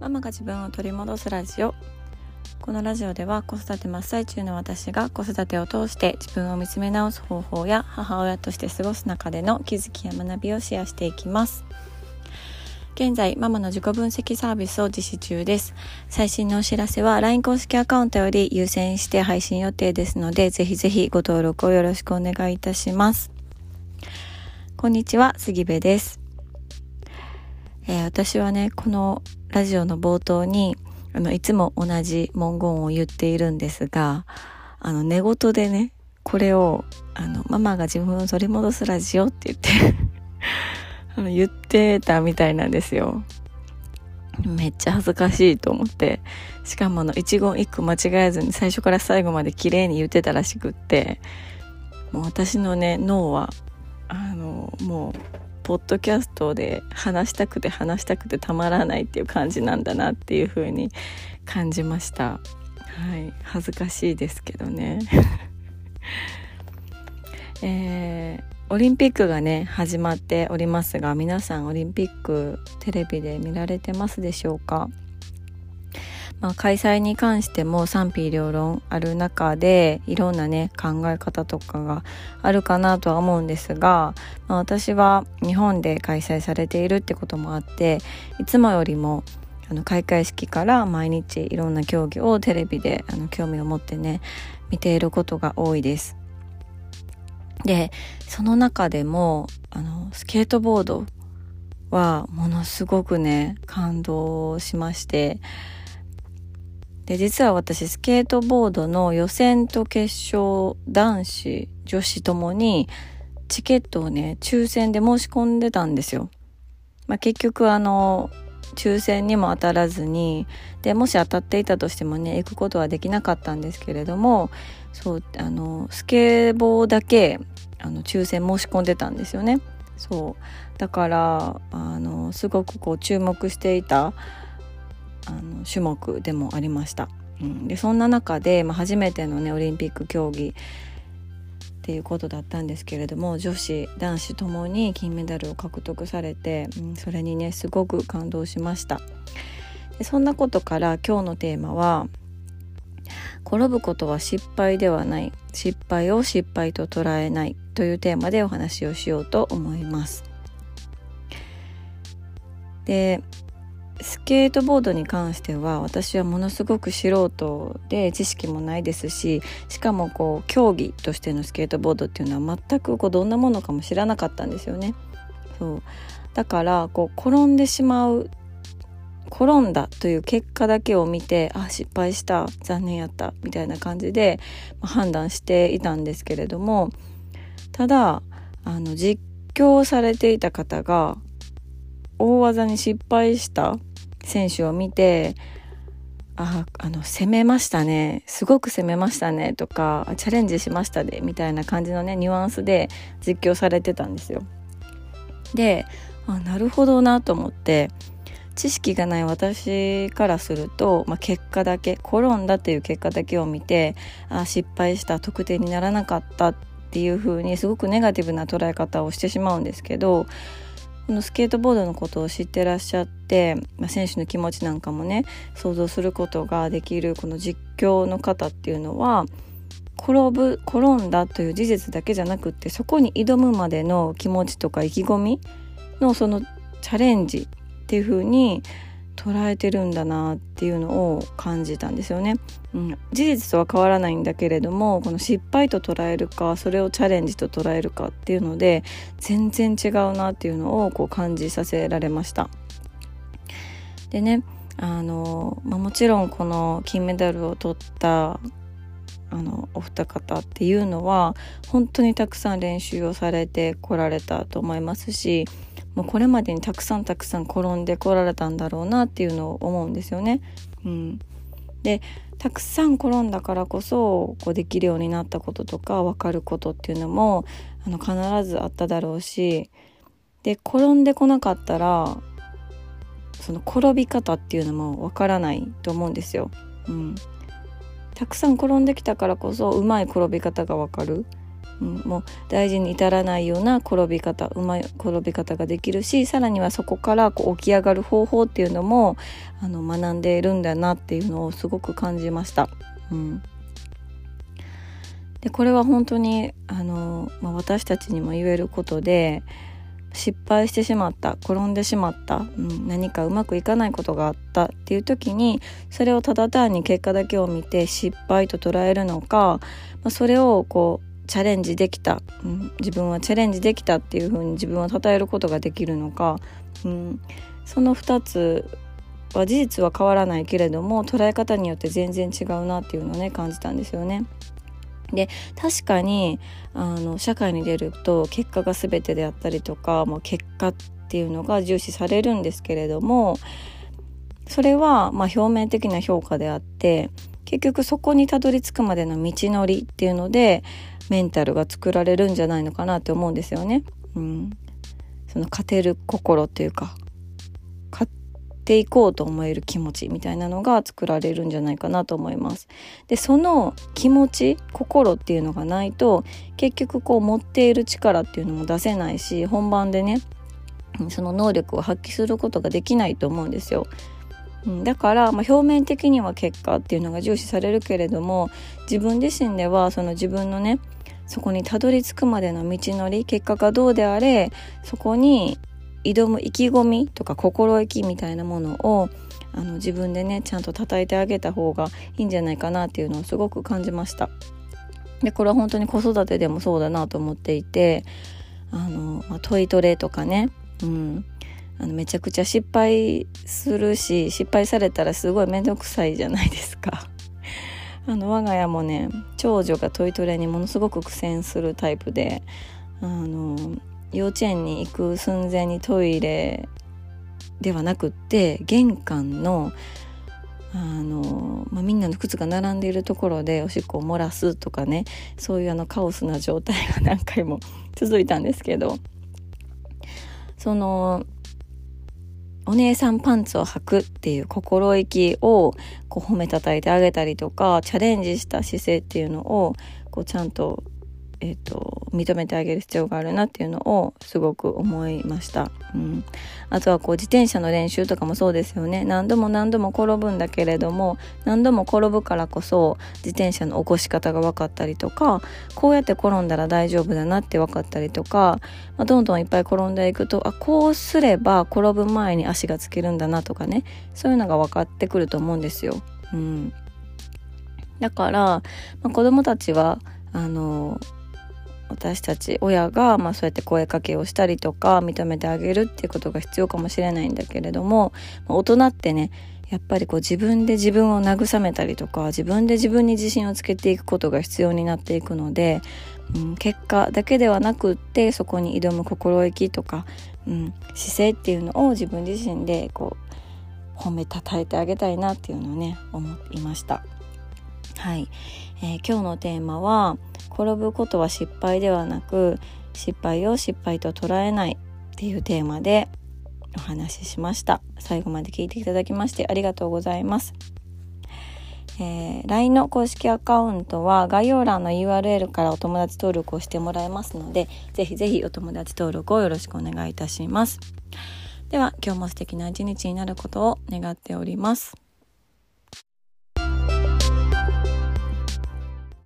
ママが自分を取り戻すラジオ。このラジオでは子育て真っ最中の私が子育てを通して自分を見つめ直す方法や母親として過ごす中での気づきや学びをシェアしていきます。現在ママの自己分析サービスを実施中です。最新のお知らせは LINE 公式アカウントより優先して配信予定ですのでぜひぜひご登録をよろしくお願いいたします。こんにちは杉部です。えー、私はねこのラジオの冒頭にあのいつも同じ文言を言っているんですがあの寝言でねこれをあのママが自分を取り戻すラジオって言って あの言ってたみたいなんですよ。めっちゃ恥ずかしいと思って。しかもあの一言一句間違えずに最初から最後まで綺麗に言ってたらしくって、もう私のね、脳は、あの、もうポッドキャストで話したくて話したくてたまらないっていう感じなんだなっていう風に感じました。はい。恥ずかしいですけどね。えー、オリンピックがね始まっておりますが皆さんオリンピックテレビで見られてますでしょうか？まあ、開催に関しても賛否両論ある中でいろんなね考え方とかがあるかなとは思うんですが、まあ、私は日本で開催されているってこともあっていつもよりもあの開会式から毎日いろんな競技をテレビであの興味を持ってね見ていることが多いです。でその中でもあのスケートボードはものすごくね感動しましてで実は私スケートボードの予選と決勝男子女子ともにチケットをね抽選で申し込んでたんですよ。まあ、結局あの抽選にも当たらずにでもし当たっていたとしてもね行くことはできなかったんですけれどもそうあのスケボーだけあの抽選申し込んでたんですよね。そうだからあのすごくこう注目していたあの種目でもありました。うん、でそんな中で、まあ、初めてのねオリンピック競技っていうことだったんですけれども女子男子ともに金メダルを獲得されて、うん、それにねすごく感動しました。でそんなことから今日のテーマは転ぶことは失敗ではない。失敗を失敗と捉えない。というテーマでお話をしようと思います。でスケートボードに関しては私はものすごく素人で知識もないですししかもこう競技としてのスケートボードっていうのは全くこうどんなものかも知らなかったんですよね。そうだからこう転んでしまう転んだという結果だけを見てあ失敗した残念やったみたいな感じで、判断していたんですけれどもただあの実況されていた方が大技に失敗した選手を見てああの攻めましたね。すごく攻めましたね。とかチャレンジしましたね。みたいな感じのねニュアンスで実況されてたんですよ。であなるほどなと思って知識がない私からすると、まあ、結果だけ転んだという結果だけを見てあ失敗した得点にならなかったっていう風にすごくネガティブな捉え方をしてしまうんですけどこのスケートボードのことを知ってらっしゃって、まあ、選手の気持ちなんかもね想像することができるこの実況の方っていうのは転ぶ転んだという事実だけじゃなくってそこに挑むまでの気持ちとか意気込みのそのチャレンジっていうふうに捉えてるんだなっていうのを感じたんですよね、うん、事実とは変わらないんだけれどもこの失敗と捉えるかそれをチャレンジと捉えるかっていうので全然違うなっていうのをこう感じさせられました。でねあの、まあ、もちろんこの金メダルを取ったあのお二方っていうのは本当にたくさん練習をされてこられたと思いますしもうこれまでにたくさんたくさん転んでこられたんだろうなっていうのを思うんですよね。うん、でたくさん転んだからこそこうできるようになったこととか分かることっていうのもあの必ずあっただろうしで転んでこなかったらその転び方っていうのも分からないと思うんですよ。うん、たくさん転んできたからこそうまい転び方が分かる。うん、もう大事に至らないような転び方うまい転び方ができるしさらにはそこからこう起き上がる方法っていうのもあの学んでいるんだなっていうのをすごく感じました。うんでこれは本当にあの、まあ、私たちにも言えることで失敗してしまった転んでしまった、うん、何かうまくいかないことがあったっていう時にそれをただ単に結果だけを見て失敗と捉えるのか、まあ、それをこうチャレンジできた、うん、自分はチャレンジできたっていうふうに自分を称えることができるのか、うん、その2つは事実は変わらないけれども捉え方によって全然違うなっていうのをね感じたんですよね。で確かにあの社会に出ると結果が全てであったりとか、まあ、結果っていうのが重視されるんですけれどもそれはま表面的な評価であって結局そこにたどり着くまでの道のりっていうのでメンタルが作られるんじゃないのかなって思うんですよね。うん、その勝てる心っていうか勝っていこうと思える気持ちみたいなのが作られるんじゃないかなと思います。でその気持ち心っていうのがないと結局こう持っている力っていうのも出せないし本番でねその能力を発揮することができないと思うんですよ。だから、まあ、表面的には結果っていうのが重視されるけれども自分自身ではその自分のねそこにたどり着くまでの道のり結果がどうであれそこに挑む意気込みとか心意気みたいなものをあの自分でねちゃんと叩いてあげた方がいいんじゃないかなっていうのをすごく感じました。でこれは本当に子育てでもそうだなと思っていてあの、まあ、トイトレとかね、うん、あのめちゃくちゃ失敗するし失敗されたらすごい面倒くさいじゃないですか。あの我が家もね長女がトイトレにものすごく苦戦するタイプであの幼稚園に行く寸前にトイレではなくって玄関のあの、まあ、みんなの靴が並んでいるところでおしっこを漏らすとかねそういうあのカオスな状態が何回も続いたんですけどそのお姉さんパンツを履くっていう心意気をこう褒めたたいてあげたりとかチャレンジした姿勢っていうのをこうちゃんとえーと、認めてあげる必要があるなっていうのをすごく思いました、うん、あとはこう自転車の練習とかもそうですよね。何度も何度も転ぶんだけれども何度も転ぶからこそ自転車の起こし方が分かったりとかこうやって転んだら大丈夫だなって分かったりとか、まあ、どんどんいっぱい転んでいくとあこうすれば転ぶ前に足がつけるんだなとかね。そういうのが分かってくると思うんですよ。うん、だから、まあ、子供たちはあの私たち親が、まあ、そうやって声かけをしたりとか認めてあげるっていうことが必要かもしれないんだけれども、大人ってねやっぱりこう自分で自分を慰めたりとか自分で自分に自信をつけていくことが必要になっていくので、うん、結果だけではなくってそこに挑む心意気とか、うん、姿勢っていうのを自分自身でこう褒めたたえてあげたいなっていうのをね思いました。はい、えー、今日のテーマは転ぶことは失敗ではなく失敗を失敗と捉えないっていうテーマでお話ししました。最後まで聞いていただきましてありがとうございます、えー、LINE の公式アカウントは概要欄の URL からお友達登録をしてもらえますのでぜひぜひお友達登録をよろしくお願いいたします。では今日も素敵な一日になることを願っております。